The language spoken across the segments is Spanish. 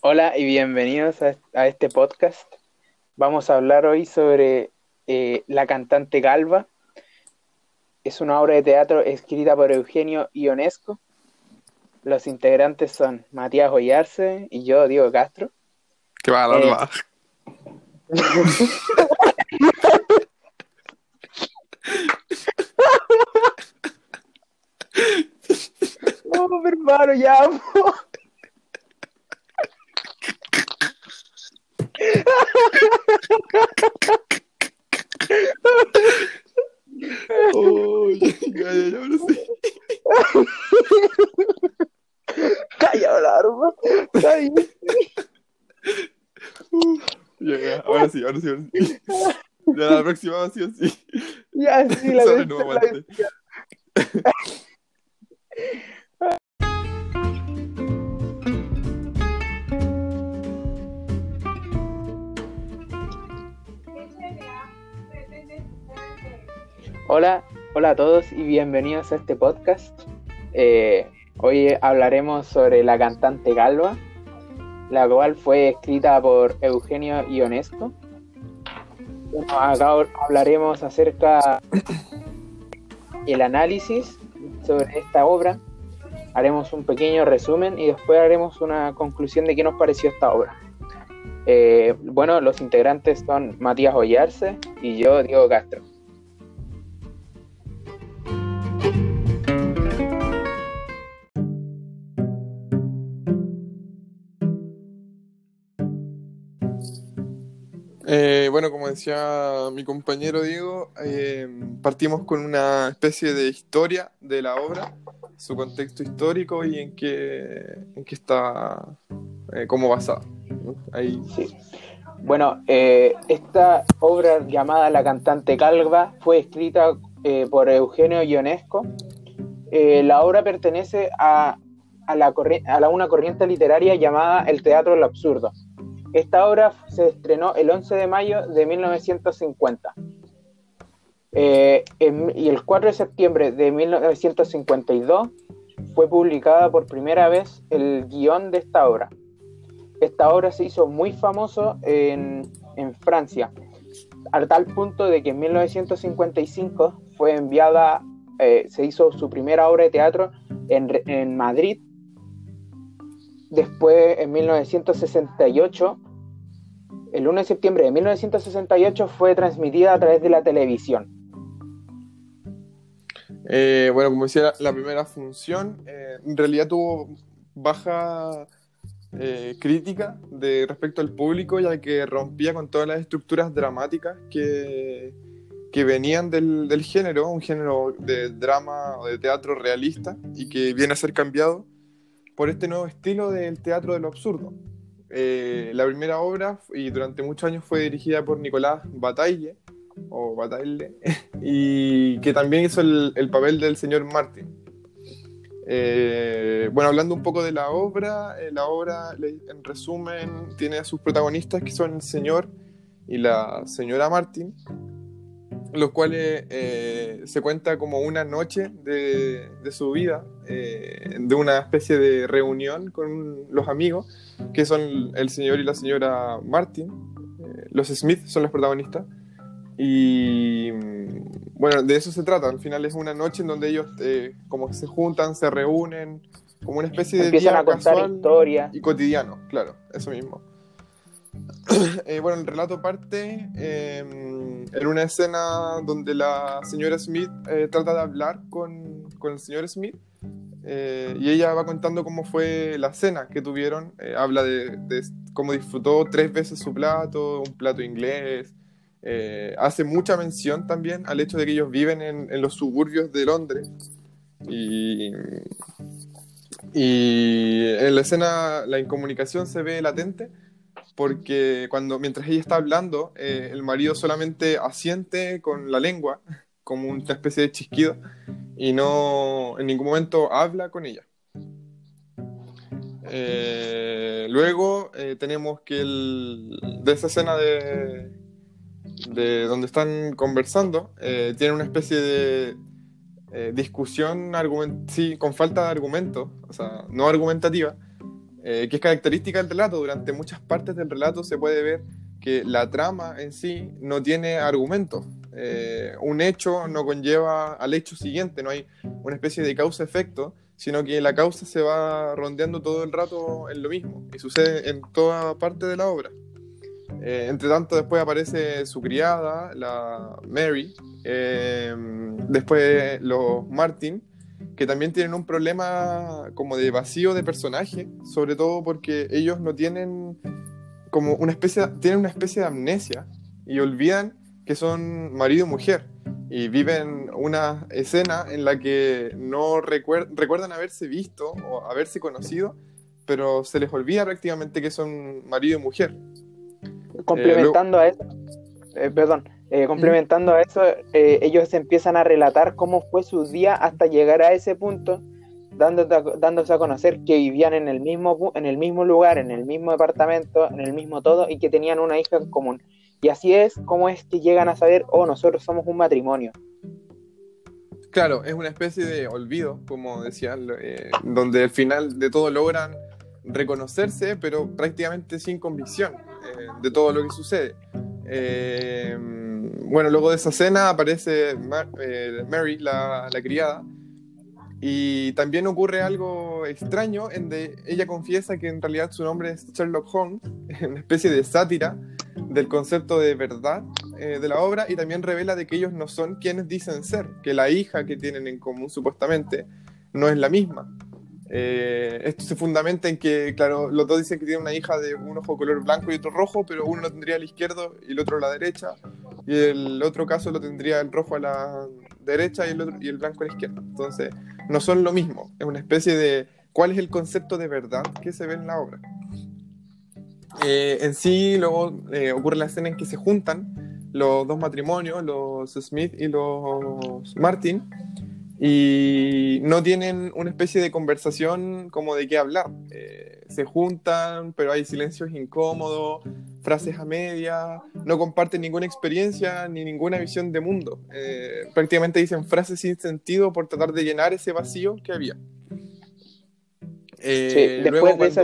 Hola y bienvenidos a, a este podcast. Vamos a hablar hoy sobre eh, La cantante Galva. Es una obra de teatro escrita por Eugenio Ionesco. Los integrantes son Matías Ollarse y yo, Diego Castro. ¿Qué va, Eh, Galva? No, hermano, ya. Oh, ya, ya, ya, ahora sí. Calla, alarma. Calla. Ya, ya, ahora sí, ahora sí, ahora sí. Ya la próxima va así, así. Ya, sí, la vez- no la vez- Hola, hola a todos y bienvenidos a este podcast. Eh, hoy hablaremos sobre la cantante Galva, la cual fue escrita por Eugenio Ionesco. Bueno, acá hablaremos acerca el análisis sobre esta obra. Haremos un pequeño resumen y después haremos una conclusión de qué nos pareció esta obra. Eh, bueno, los integrantes son Matías Ollarse y yo, Diego Castro. Eh, bueno, como decía mi compañero Diego, eh, partimos con una especie de historia de la obra, su contexto histórico y en qué, en qué está eh, como basada. Ahí, Sí. Bueno, eh, esta obra llamada La cantante calva fue escrita por Eugenio Ionesco. La obra pertenece a, a la a una corriente literaria llamada el teatro del absurdo. Esta obra se estrenó el 11 de mayo de 1950. Eh, en- y el 4 de septiembre de 1952 fue publicada por primera vez el guion de esta obra esta obra se hizo muy famoso en, en Francia, a tal punto de que en 1955 fue enviada, eh, se hizo su primera obra de teatro en, en Madrid. Después, en 1968, el 1 de septiembre de 1968 fue transmitida a través de la televisión. Eh, bueno, como decía, la primera función eh, en realidad tuvo baja eh, crítica de respecto al público, ya que rompía con todas las estructuras dramáticas que, que venían del, del género, un género de drama o de teatro realista y que viene a ser cambiado por este nuevo estilo del teatro de lo absurdo. Eh, la primera obra, y durante muchos años fue dirigida por Nicolás Bataille, o Bataille, y que también hizo el, el papel del señor Martin. Eh, bueno, hablando un poco de la obra, eh, la obra, en resumen, tiene a sus protagonistas que son el señor y la señora Martin, los cuales eh, se cuenta como una noche de, de su vida, eh, de una especie de reunión con los amigos, que son el señor y la señora Martin. Eh, los Smith son los protagonistas. Y mm, bueno, de eso se trata. Al final es una noche en donde ellos como se juntan, se reúnen, como una especie de Empiezan día a contar casual y cotidiano, claro, eso mismo. Eh, bueno, el relato parte eh, en una escena donde la señora Smith eh, trata de hablar con, con el señor Smith eh, y ella va contando cómo fue la cena que tuvieron. Habla de, cómo disfrutó tres veces su plato, un plato inglés. Hace mucha mención también al hecho de que ellos viven en, los suburbios de Londres. Y en la escena la incomunicación se ve latente porque cuando mientras ella está hablando, eh, el marido solamente asiente con la lengua, como una especie de chisquido, y no en ningún momento habla con ella. Eh, luego eh, tenemos que el, de esa escena de, de donde están conversando, eh, tiene una especie de discusión sí, con falta de argumento, o sea, no argumentativa, eh, que es característica del relato. Durante muchas partes del relato se puede ver que la trama en sí no tiene argumentos. Eh, un hecho no conlleva al hecho siguiente, no hay una especie de causa-efecto, sino que la causa se va rondeando todo el rato en lo mismo y sucede en toda parte de la obra. Eh, entre tanto, después aparece su criada, la Mary, eh, después los Martin, que también tienen un problema como de vacío de personaje, sobre todo porque ellos no tienen como una especie, tienen una especie de amnesia y olvidan que son marido y mujer y viven una escena en la que no recuerdan haberse visto o haberse conocido, pero se les olvida prácticamente que son marido y mujer. Complementando a eso, eh, perdón, eh, complementando a eso, eh, ellos empiezan a relatar cómo fue su día hasta llegar a ese punto, dándose a conocer que vivían en el mismo en el mismo lugar, en el mismo departamento, en el mismo todo y que tenían una hija en común. Y así es como es que llegan a saber, oh, nosotros somos un matrimonio. Claro, es una especie de olvido, como decía, donde al final de todo logran reconocerse, pero prácticamente sin convicción de todo lo que sucede. Eh, bueno, luego de esa escena aparece eh, Mary, la, criada, y también ocurre algo extraño en de ella confiesa que en realidad su nombre es Sherlock Holmes, una especie de sátira del concepto de verdad eh, de la obra y también revela de que ellos no son quienes dicen ser, que la hija que tienen en común supuestamente no es la misma. Eh, esto se fundamenta en que, claro, los dos dicen que tienen una hija de un ojo color blanco y otro rojo, pero uno lo tendría al izquierdo y el otro a la derecha, y el otro caso lo tendría el rojo a la derecha y el, otro, y el blanco a la izquierda. Entonces, no son lo mismo, es una especie de cuál es el concepto de verdad que se ve en la obra. Eh, en sí, luego eh, ocurre la escena en que se juntan los dos matrimonios, los Smith y los Martin, y no tienen una especie de conversación como de qué hablar. Eh, se juntan, pero hay silencios incómodos, frases a media, no comparten ninguna experiencia ni ninguna visión de mundo. Eh, prácticamente dicen frases sin sentido por tratar de llenar ese vacío que había. Eh, después de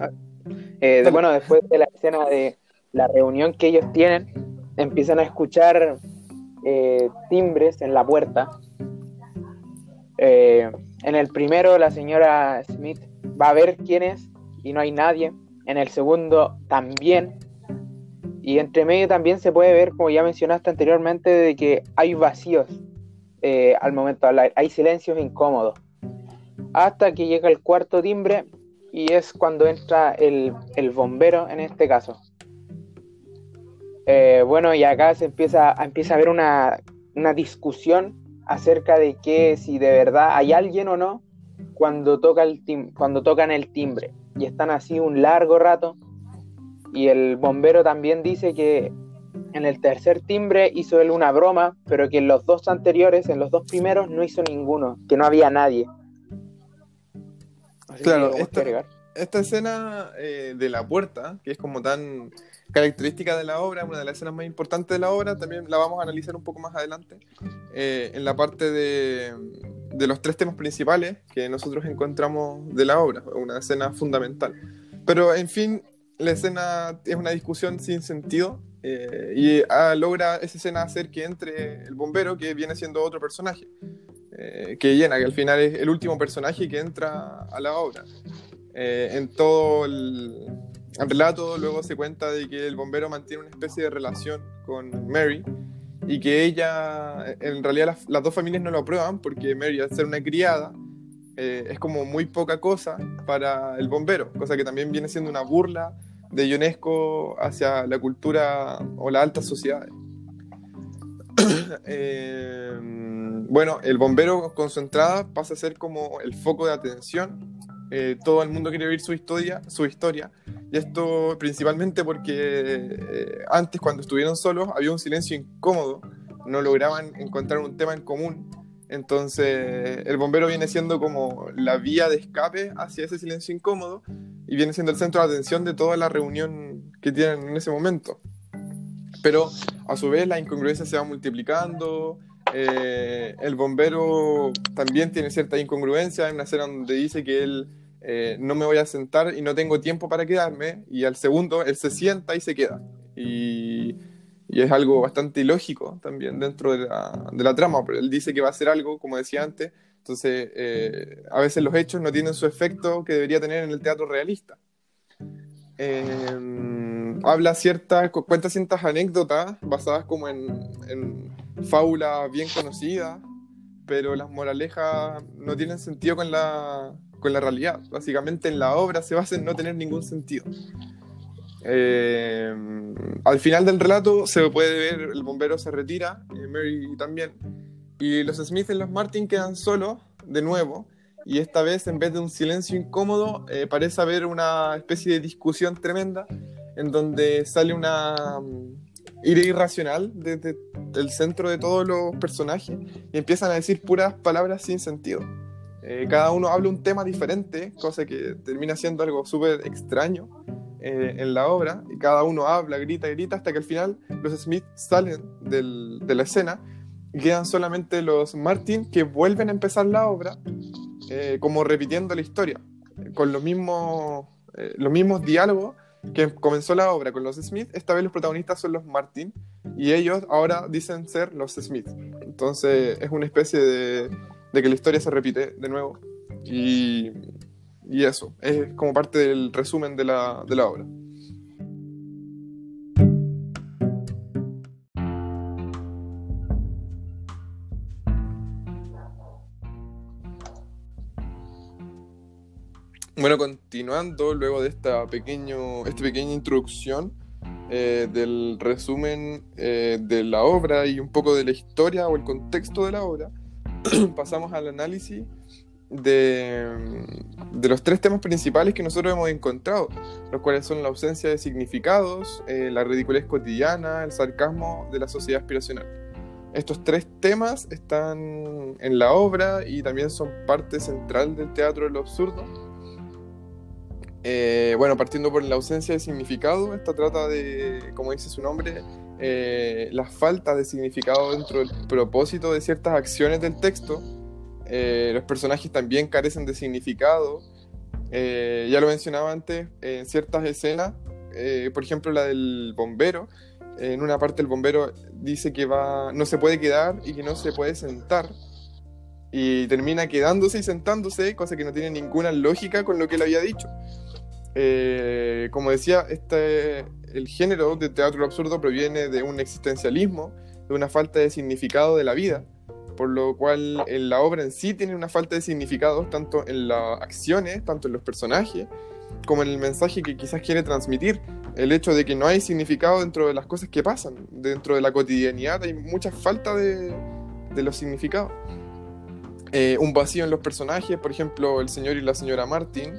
ah, bueno, después de la escena de la reunión que ellos tienen, empiezan a escuchar timbres en la puerta eh, en el primero, la señora Smith va a ver quién es y no hay nadie. En el segundo, también. Y entre medio también se puede ver, como ya mencionaste anteriormente, de que hay vacíos eh, al momento de hablar. Hay silencios incómodos. Hasta que llega el cuarto timbre y es cuando entra el, bombero en este caso. Eh, bueno, y acá se empieza, empieza a haber una, una discusión acerca de que si de verdad hay alguien o no cuando, toca el cuando tocan el timbre. Y están así un largo rato. Y el bombero también dice que en el tercer timbre hizo él una broma, pero que en los dos anteriores, en los dos primeros, no hizo ninguno, que no había nadie. claro, esta, escena eh, de la puerta, que es como tan característica de la obra, una de las escenas más importantes de la obra, también la vamos a analizar un poco más adelante, eh, en la parte de, de, los tres temas principales que nosotros encontramos de la obra, una escena fundamental. Pero, en fin, la escena es una discusión sin sentido eh, y ah, logra esa escena hacer que entre el bombero, que viene siendo otro personaje, eh, que llena, que al final es el último personaje que entra a la obra. en todo el relato luego se cuenta de que el bombero mantiene una especie de relación con Mary y que ella, en realidad las, dos familias no lo aprueban porque Mary, al ser una criada, eh, es como muy poca cosa para el bombero, cosa que también viene siendo una burla de UNESCO hacia la cultura o la alta sociedad. Eh, bueno, el bombero con su entrada pasa a ser como el foco de atención. Eh, todo el mundo quiere oír su historia, su historia y esto principalmente porque eh, antes cuando estuvieron solos había un silencio incómodo, no lograban encontrar un tema en común. Entonces el bombero viene siendo como la vía de escape hacia ese silencio incómodo y viene siendo el centro de atención de toda la reunión que tienen en ese momento. Pero a su vez la incongruencia se va multiplicando, eh, el bombero también tiene cierta incongruencia en una escena donde dice que él eh, no me voy a sentar y no tengo tiempo para quedarme, y al segundo él se sienta y se queda. Y, es algo bastante ilógico también dentro de la, de la, trama, pero él dice que va a hacer algo, como decía antes, entonces eh, a veces los hechos no tienen su efecto que debería tener en el teatro realista. Eh, habla ciertas, cuenta ciertas anécdotas basadas como en, en fábulas bien conocidas, pero las moralejas no tienen sentido con la, con la realidad. Básicamente en la obra se basa en no tener ningún sentido. Eh, al final del relato se puede ver, el bombero se retira, eh, Mary también, y los Smith y los Martin quedan solos de nuevo, y esta vez en vez de un silencio incómodo, eh, parece haber una especie de discusión tremenda en donde sale una irracional desde el centro de todos los personajes y empiezan a decir puras palabras sin sentido. Eh, cada uno habla un tema diferente, cosa que termina siendo algo súper extraño eh, en la obra, y cada uno habla, grita, grita, hasta que al final los Smith salen del, de la escena y quedan solamente los Martin que vuelven a empezar la obra, eh, como repitiendo la historia, con los mismos, los mismos diálogos que comenzó la obra con los Smith, esta vez los protagonistas son los Martin y ellos ahora dicen ser los Smith. Entonces es una especie de, que la historia se repite de nuevo y, y eso, es como parte del resumen de la, de la obra. Bueno, continuando luego de esta, pequeño, esta pequeña introducción eh, del resumen eh, de la obra y un poco de la historia o el contexto de la obra, pasamos al análisis de, de, los tres temas principales que nosotros hemos encontrado, los cuales son la ausencia de significados, eh, la ridiculez cotidiana, el sarcasmo de la sociedad aspiracional. Estos tres temas están en la obra y también son parte central del teatro de lo absurdo eh, bueno, partiendo por la ausencia de significado, esta trata de, como dice su nombre, eh, la falta de significado dentro del propósito de ciertas acciones del texto. Eh, los personajes también carecen de significado. Eh, ya lo mencionaba antes, en ciertas escenas, por ejemplo la del bombero, en una parte el bombero dice que va, no se puede quedar y que no se puede sentar. Y termina quedándose y sentándose, cosa que no tiene ninguna lógica con lo que él había dicho. Eh, como decía, este, el género de teatro absurdo proviene de un existencialismo, de una falta de significado de la vida, por lo cual la obra en sí tiene una falta de significado tanto en las acciones, tanto en los personajes, como en el mensaje que quizás quiere transmitir. El hecho de que no hay significado dentro de las cosas que pasan, dentro de la cotidianidad, hay mucha falta de, de los significados. Eh, un vacío en los personajes, por ejemplo, el señor y la señora Martin,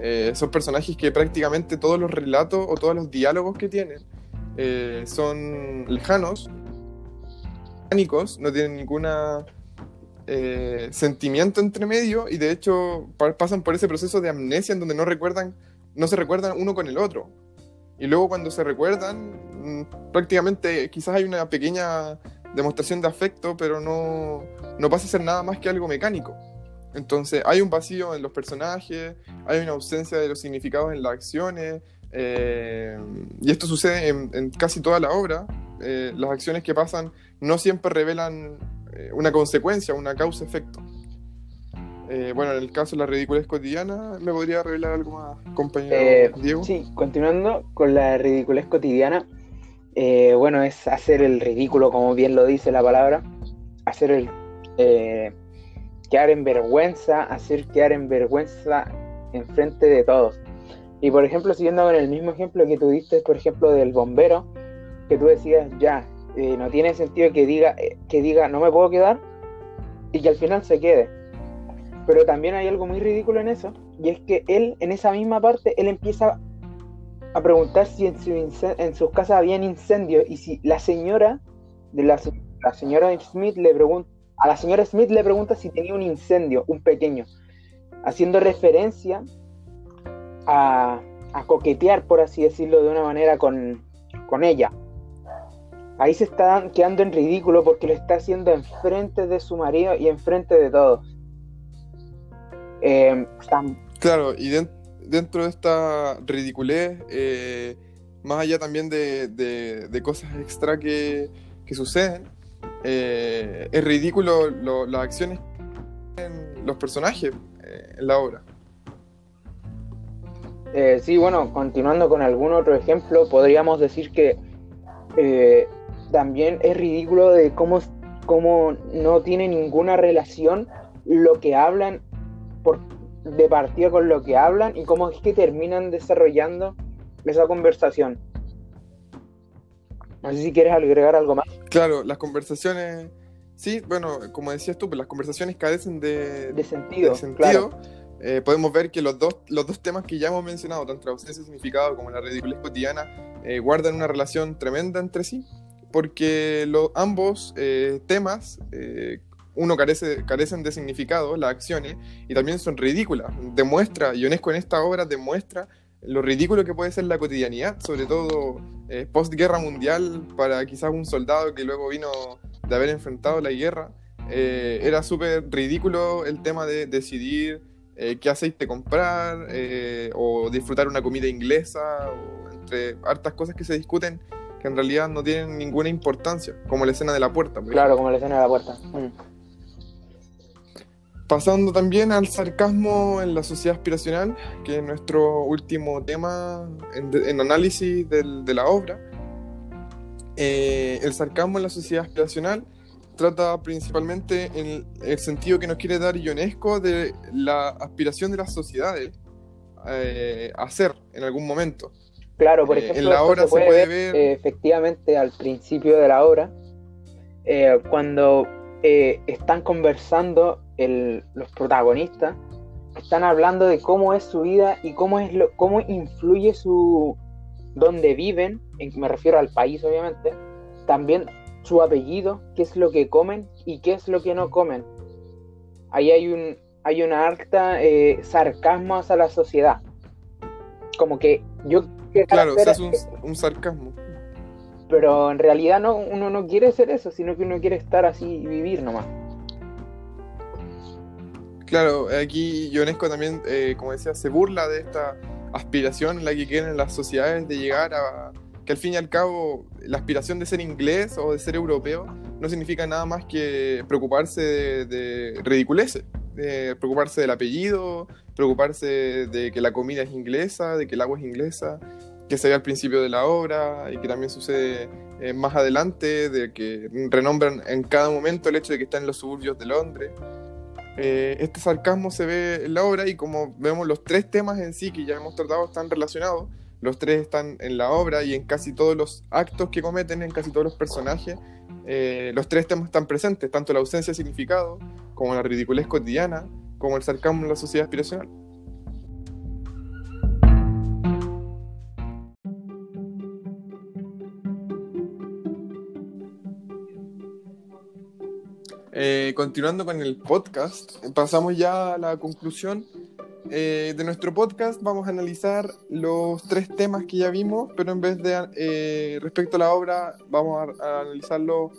eh, son personajes que prácticamente todos los relatos o todos los diálogos que tienen eh, son lejanos, mecánicos, no tienen ningún eh, sentimiento entre medio y de hecho pasan por ese proceso de amnesia en donde no recuerdan, no se recuerdan uno con el otro. Y luego cuando se recuerdan, mm, prácticamente quizás hay una pequeña demostración de afecto, pero no, no pasa a ser nada más que algo mecánico. Entonces hay un vacío en los personajes, hay una ausencia de los significados en las acciones, eh, y esto sucede en, casi toda la obra. Eh, las acciones que pasan no siempre revelan eh, una consecuencia, una causa-efecto. bueno, en el caso de la ridiculez cotidiana, ¿me podría revelar algo más, compañero Diego? Sí, continuando con la ridiculez cotidiana, bueno, es hacer el ridículo, como bien lo dice la palabra, hacer el quedar en vergüenza, hacer quedar en vergüenza en frente de todos. Y por ejemplo, siguiendo con el mismo ejemplo que tú diste, por ejemplo, del bombero, que tú decías, ya, eh, no tiene sentido que diga, eh, que diga, no me puedo quedar, y que al final se quede. Pero también hay algo muy ridículo en eso, y es que él, en esa misma parte, él empieza a preguntar si en, su en sus casas habían incendios, y si la señora, de la, la señora Smith le pregunta, a la señora Smith le pregunta si tenía un incendio, un pequeño, haciendo referencia a, coquetear, por así decirlo, de una manera con, ella. ahí se está quedando en ridículo porque lo está haciendo enfrente de su marido y enfrente de todos. Eh, claro, y dentro de esta ridiculez, eh, más allá también de, cosas extra que, suceden, eh, es ridículo las acciones los personajes en la obra. sí, bueno, continuando con algún otro ejemplo, podríamos decir que también es ridículo de cómo, cómo no tiene ninguna relación lo que hablan por, de partida con lo que hablan y cómo es que terminan desarrollando esa conversación. No sé si quieres agregar algo más. Claro, las conversaciones, sí, bueno, como decías tú, pues las conversaciones carecen de, de sentido. sentido. Eh, podemos ver que los dos, los dos temas que ya hemos mencionado, tanto la ausencia de significado como la ridiculez cotidiana, eh, guardan una relación tremenda entre sí, porque ambos eh, temas uno carece, carecen de significado, las acciones, y también son ridículas. Demuestra, y UNESCO en esta obra demuestra lo ridículo que puede ser la cotidianidad, sobre todo eh, post-guerra mundial, para quizás un soldado que luego vino de haber enfrentado la guerra. Eh, era súper ridículo el tema de decidir eh, qué aceite comprar, o disfrutar una comida inglesa, o entre hartas cosas que se discuten que en realidad no tienen ninguna importancia, como la escena de la puerta. Claro, como la escena de la puerta. Mm. Pasando también al sarcasmo en la sociedad aspiracional, que es nuestro último tema en, análisis de la obra. Eh, el sarcasmo en la sociedad aspiracional trata principalmente en el, sentido que nos quiere dar Ionesco de la aspiración de las sociedades eh, a ser en algún momento. Claro, por eh, ejemplo, en la obra se puede, ver, efectivamente al principio de la obra, cuando están conversando los protagonistas están hablando de cómo es su vida y cómo es lo, cómo influye su donde viven, en, me refiero al país obviamente, también su apellido, qué es lo que comen y qué es lo que no comen. Ahí hay un hay una alta eh, sarcasmo hacia la sociedad. Como que yo Claro, es un, un, sarcasmo. Pero en realidad no, uno no quiere ser eso, sino que uno quiere estar así y vivir nomás. Claro, aquí Ionesco también, eh, como decía, se burla de esta aspiración la que quieren las sociedades de llegar a que al fin y al cabo la aspiración de ser inglés o de ser europeo no significa nada más que preocuparse de, de ridiculeces, de preocuparse del apellido, preocuparse de que la comida es inglesa, de que el agua es inglesa, que se ve al principio de la obra y que también sucede eh, más adelante, de que renombran en cada momento el hecho de que están en los suburbios de Londres. Eh, este sarcasmo se ve en la obra y como vemos los tres temas en sí que ya hemos tratado están relacionados, los tres están en la obra y en casi todos los actos que cometen, en casi todos los personajes, eh, los tres temas están presentes, tanto la ausencia de significado, como la ridiculez cotidiana, como el sarcasmo en la sociedad aspiracional. Eh, continuando con el podcast, pasamos ya a la conclusión eh, de nuestro podcast. Vamos a analizar los tres temas que ya vimos, pero en vez de eh, respecto a la obra, vamos a, analizarlo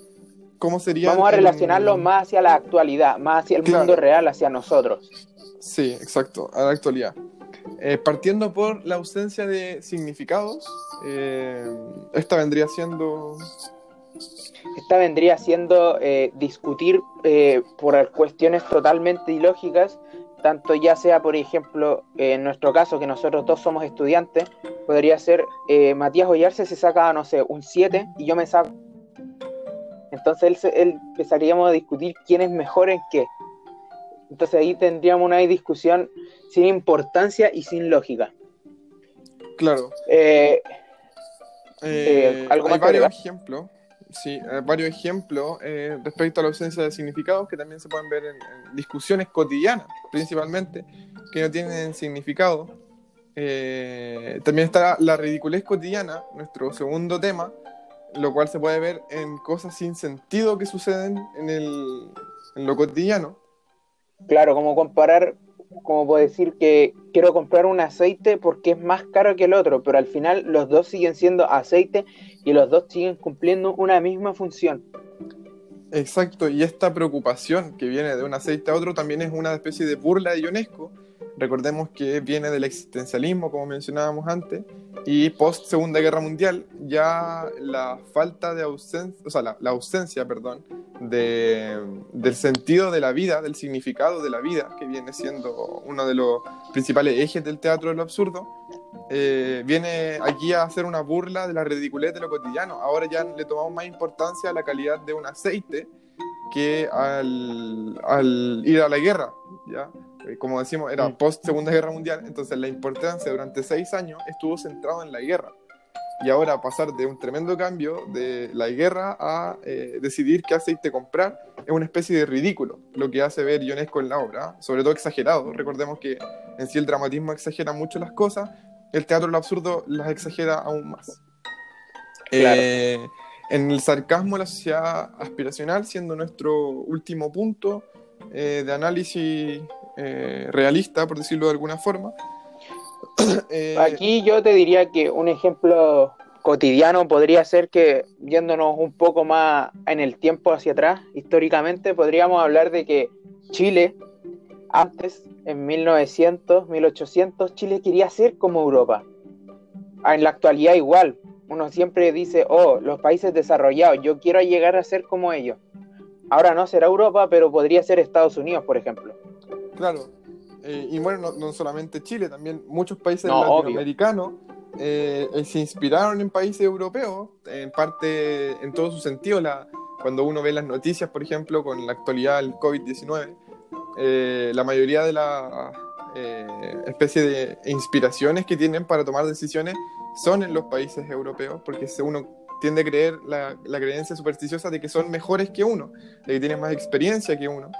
cómo sería. Vamos a relacionarlo más hacia la actualidad, más hacia el mundo real, hacia nosotros. Sí, exacto, a la actualidad. partiendo por la ausencia de significados, esta vendría siendo esta vendría siendo eh, discutir eh, por cuestiones totalmente ilógicas, tanto ya sea, por ejemplo, en nuestro caso, que nosotros dos somos estudiantes, podría ser eh, Matías Ollarse se saca, no sé, un 7 y yo me saco. Entonces él, empezaríamos a discutir quién es mejor en qué. Entonces ahí tendríamos una discusión sin importancia y sin lógica. Claro. ¿algo hay varios ejemplos sí, eh, varios ejemplos eh, respecto a la ausencia de significados que también se pueden ver en, discusiones cotidianas, principalmente, que no tienen significado. Eh, también está la ridiculez cotidiana, nuestro segundo tema, lo cual se puede ver en cosas sin sentido que suceden en, el, en lo cotidiano. Claro, como comparar como puedo decir que quiero comprar un aceite porque es más caro que el otro, pero al final los dos siguen siendo aceite y los dos siguen cumpliendo una misma función. Exacto, y esta preocupación que viene de un aceite a otro también es una especie de burla de Ionesco. Recordemos que viene del existencialismo, como mencionábamos antes, y post Segunda Guerra Mundial ya la falta de ausencia, o sea, la, ausencia, perdón, de, del sentido de la vida, del significado de la vida, que viene siendo uno de los principales ejes del teatro de lo absurdo, eh, viene aquí a hacer una burla de la ridiculez de lo cotidiano. Ahora ya le tomamos más importancia a la calidad de un aceite que al, al ir a la guerra, ¿ya? Eh, como decimos, era post Segunda Guerra Mundial, entonces la importancia durante seis años estuvo centrado en la guerra. Y ahora pasar de un tremendo cambio de la guerra a eh, decidir qué aceite comprar es una especie de ridículo, lo que hace ver Ionesco en la obra, sobre todo exagerado. Recordemos que en sí el dramatismo exagera mucho las cosas, el teatro lo absurdo las exagera aún más. Eh, en el sarcasmo la sociedad aspiracional, siendo nuestro último punto de análisis eh, realista, por decirlo de alguna forma. Eh, Aquí yo te diría que un ejemplo cotidiano podría ser que, viéndonos un poco más en el tiempo hacia atrás, históricamente, podríamos hablar de que Chile, antes, en 1900, 1800, Chile quería ser como Europa. En la actualidad igual. Uno siempre dice, oh, los países desarrollados, yo quiero llegar a ser como ellos. Ahora no será Europa, pero podría ser Estados Unidos, por ejemplo. Claro. Eh, y bueno, no, solamente Chile, también muchos países latinoamericanos eh, eh, se inspiraron en países europeos, en parte, en todo su sentido. La, cuando uno ve las noticias, por ejemplo, con la actualidad del COVID-19, la mayoría de las especie de inspiraciones que tienen para tomar decisiones son en los países europeos, porque uno tiende a creer la, la, creencia supersticiosa de que son mejores que uno, de que tienen más experiencia que uno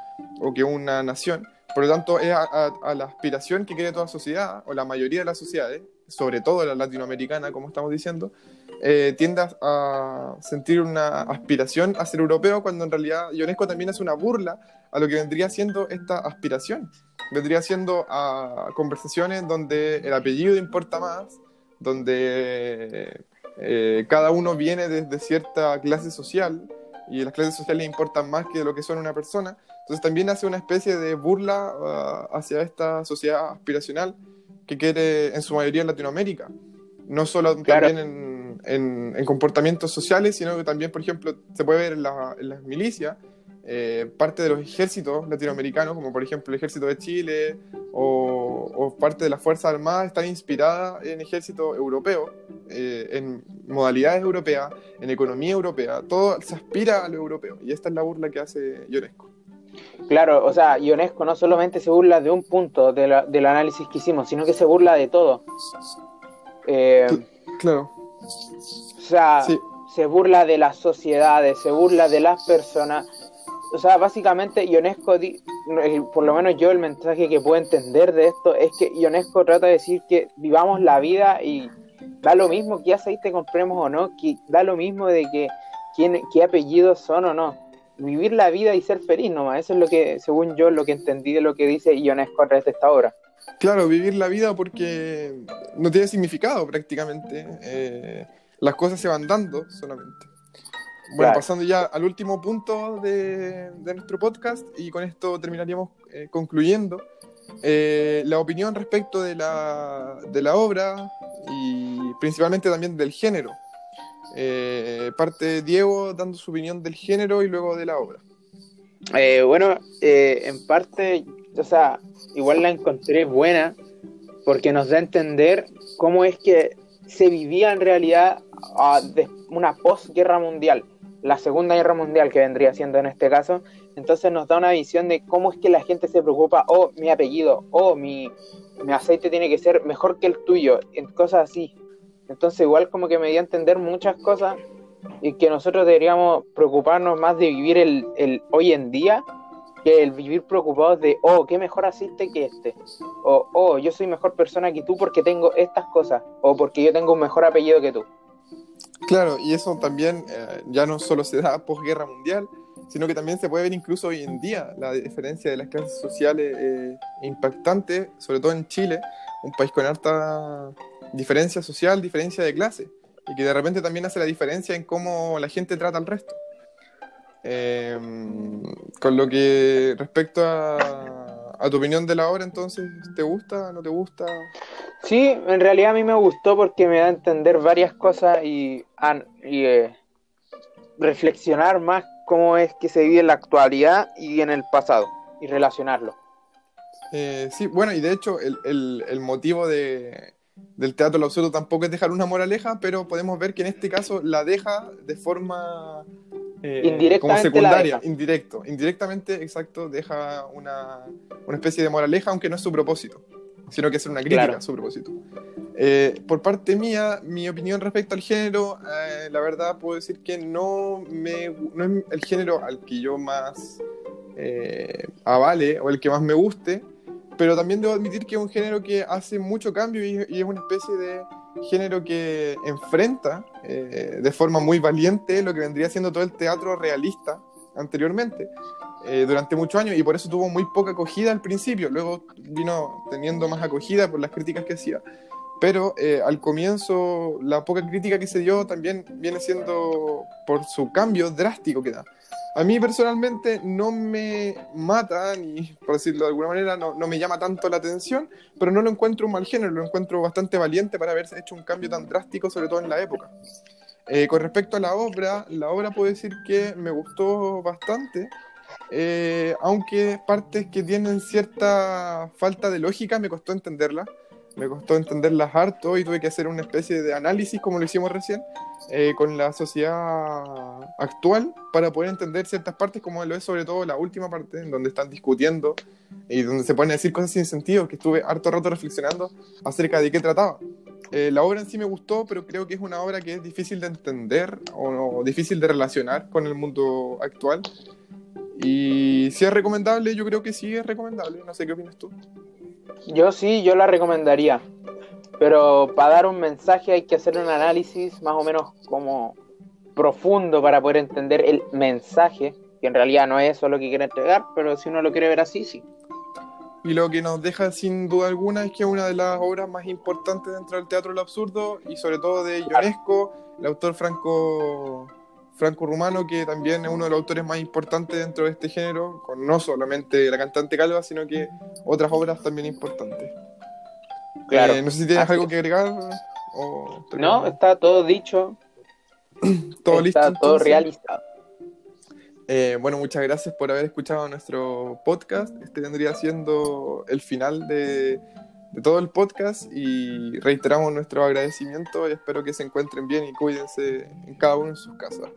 o que una nación. Por lo tanto, es a, la aspiración que quiere toda sociedad, o la mayoría de las sociedades, sobre todo la latinoamericana, como estamos diciendo, eh, tiende a sentir una aspiración a ser europeo, cuando en realidad UNESCO también hace una burla a lo que vendría siendo esta aspiración. Vendría siendo a conversaciones donde el apellido importa más, donde eh, cada uno viene desde cierta clase social y las clases sociales importan más que lo que son una persona. Entonces también hace una especie de burla uh, hacia esta sociedad aspiracional que quiere en su mayoría en Latinoamérica. No solo también en, en, comportamientos sociales, sino que también, por ejemplo, se puede ver en, las milicias, eh, parte de los ejércitos latinoamericanos, como por ejemplo el ejército de Chile o, o parte de las Fuerzas Armadas, están inspiradas en ejército europeo, eh, en modalidades europeas, en economía europea, todo se aspira a lo europeo. Y esta es la burla que hace Ionesco. Claro, o sea, Ionesco no solamente se burla de un punto del análisis que hicimos, sino que se burla de todo. Eh, claro. O sea, se burla de las sociedades, se burla de las personas. O sea, básicamente Ionesco, por lo menos yo el mensaje que puedo entender de esto es que Ionesco trata de decir que vivamos la vida y da lo mismo que aceite compremos o no, que da lo mismo de que quién, qué apellidos son o no vivir la vida y ser feliz nomás. Eso es lo que, según yo, lo que entendí de lo que dice Ionesco a través de esta obra. Claro, vivir la vida porque no tiene significado prácticamente. Eh, las cosas se van dando solamente. Bueno, pasando ya al último punto de, nuestro podcast y con esto terminaríamos eh, concluyendo. Eh, la opinión respecto de la, de la obra y principalmente también del género. Eh, parte Diego dando su opinión del género y luego de la obra. Eh, bueno, eh, en parte, o sea, igual la encontré buena porque nos da a entender cómo es que se vivía en realidad de una posguerra mundial, la Segunda Guerra Mundial que vendría siendo en este caso. Entonces nos da una visión de cómo es que la gente se preocupa, oh, mi apellido, oh, mi, mi aceite tiene que ser mejor que el tuyo, cosas así. Entonces igual como que me dio a entender muchas cosas y que nosotros deberíamos preocuparnos más de vivir el, el hoy en día que el vivir preocupados de, oh, qué mejor asiste que este, o, oh, yo soy mejor persona que tú porque tengo estas cosas, o porque yo tengo un mejor apellido que tú. Claro, y eso también eh, ya no solo se da posguerra mundial, sino que también se puede ver incluso hoy en día la diferencia de las clases sociales eh, impactante, sobre todo en Chile, un país con alta diferencia social, diferencia de clase, y que de repente también hace la diferencia en cómo la gente trata al resto. Eh, con lo que respecto a, a, tu opinión de la obra, entonces, ¿te gusta? ¿No te gusta? Sí, en realidad a mí me gustó porque me da a entender varias cosas y, y eh, reflexionar más cómo es que se vive en la actualidad y en el pasado y relacionarlo. Eh, sí, bueno, y de hecho el, el, el motivo de, del teatro lo absurdo tampoco es dejar una moraleja, pero podemos ver que en este caso la deja de forma eh, como secundaria, indirecto, indirectamente, exacto, deja una, una, especie de moraleja, aunque no es su propósito, sino que es una crítica claro. a su propósito. Eh, por parte mía, mi opinión respecto al género, eh, la verdad puedo decir que no, me, no es el género al que yo más eh, avale o el que más me guste, pero también debo admitir que es un género que hace mucho cambio y, es una especie de género que enfrenta eh, de forma muy valiente lo que vendría siendo todo el teatro realista anteriormente, eh, durante muchos años, y por eso tuvo muy poca acogida al principio, luego vino teniendo más acogida por las críticas que hacía. Pero eh, al comienzo, la poca crítica que se dio también viene siendo por su cambio drástico que da. A mí personalmente no me mata, ni por decirlo de alguna manera, no, no, me llama tanto la atención, pero no lo encuentro un mal género, lo encuentro bastante valiente para haberse hecho un cambio tan drástico, sobre todo en la época. Eh, con respecto a la obra, la obra puedo decir que me gustó bastante, eh, aunque partes que tienen cierta falta de lógica me costó entenderla me costó entenderlas harto y tuve que hacer una especie de análisis, como lo hicimos recién, eh, con la sociedad actual para poder entender ciertas partes, como lo es sobre todo la última parte, en donde están discutiendo y donde se ponen a decir cosas sin sentido, que estuve harto rato reflexionando acerca de qué trataba. Eh, la obra en sí me gustó, pero creo que es una obra que es difícil de entender o, o difícil de relacionar con el mundo actual. Y si es recomendable, yo creo que sí es recomendable. No sé qué opinas tú. Yo sí, yo la recomendaría. Pero para dar un mensaje hay que hacer un análisis más o menos como profundo para poder entender el mensaje, que en realidad no es eso lo que quiere entregar, pero si uno lo quiere ver así, sí. Y lo que nos deja sin duda alguna es que es una de las obras más importantes dentro del teatro del absurdo y sobre todo de Ionesco, el autor franco franco-rumano, que también es uno de los autores más importantes dentro de este género, con no solamente la cantante Calva, sino que otras obras también importantes. Claro. Eh, no sé si tienes algo que agregar. O no, está todo dicho. todo está listo. Está todo realizado. Eh, bueno, muchas gracias por haber escuchado nuestro podcast. Este vendría siendo el final de, de todo el podcast y reiteramos nuestro agradecimiento y espero que se encuentren bien y cuídense en cada uno en sus casas.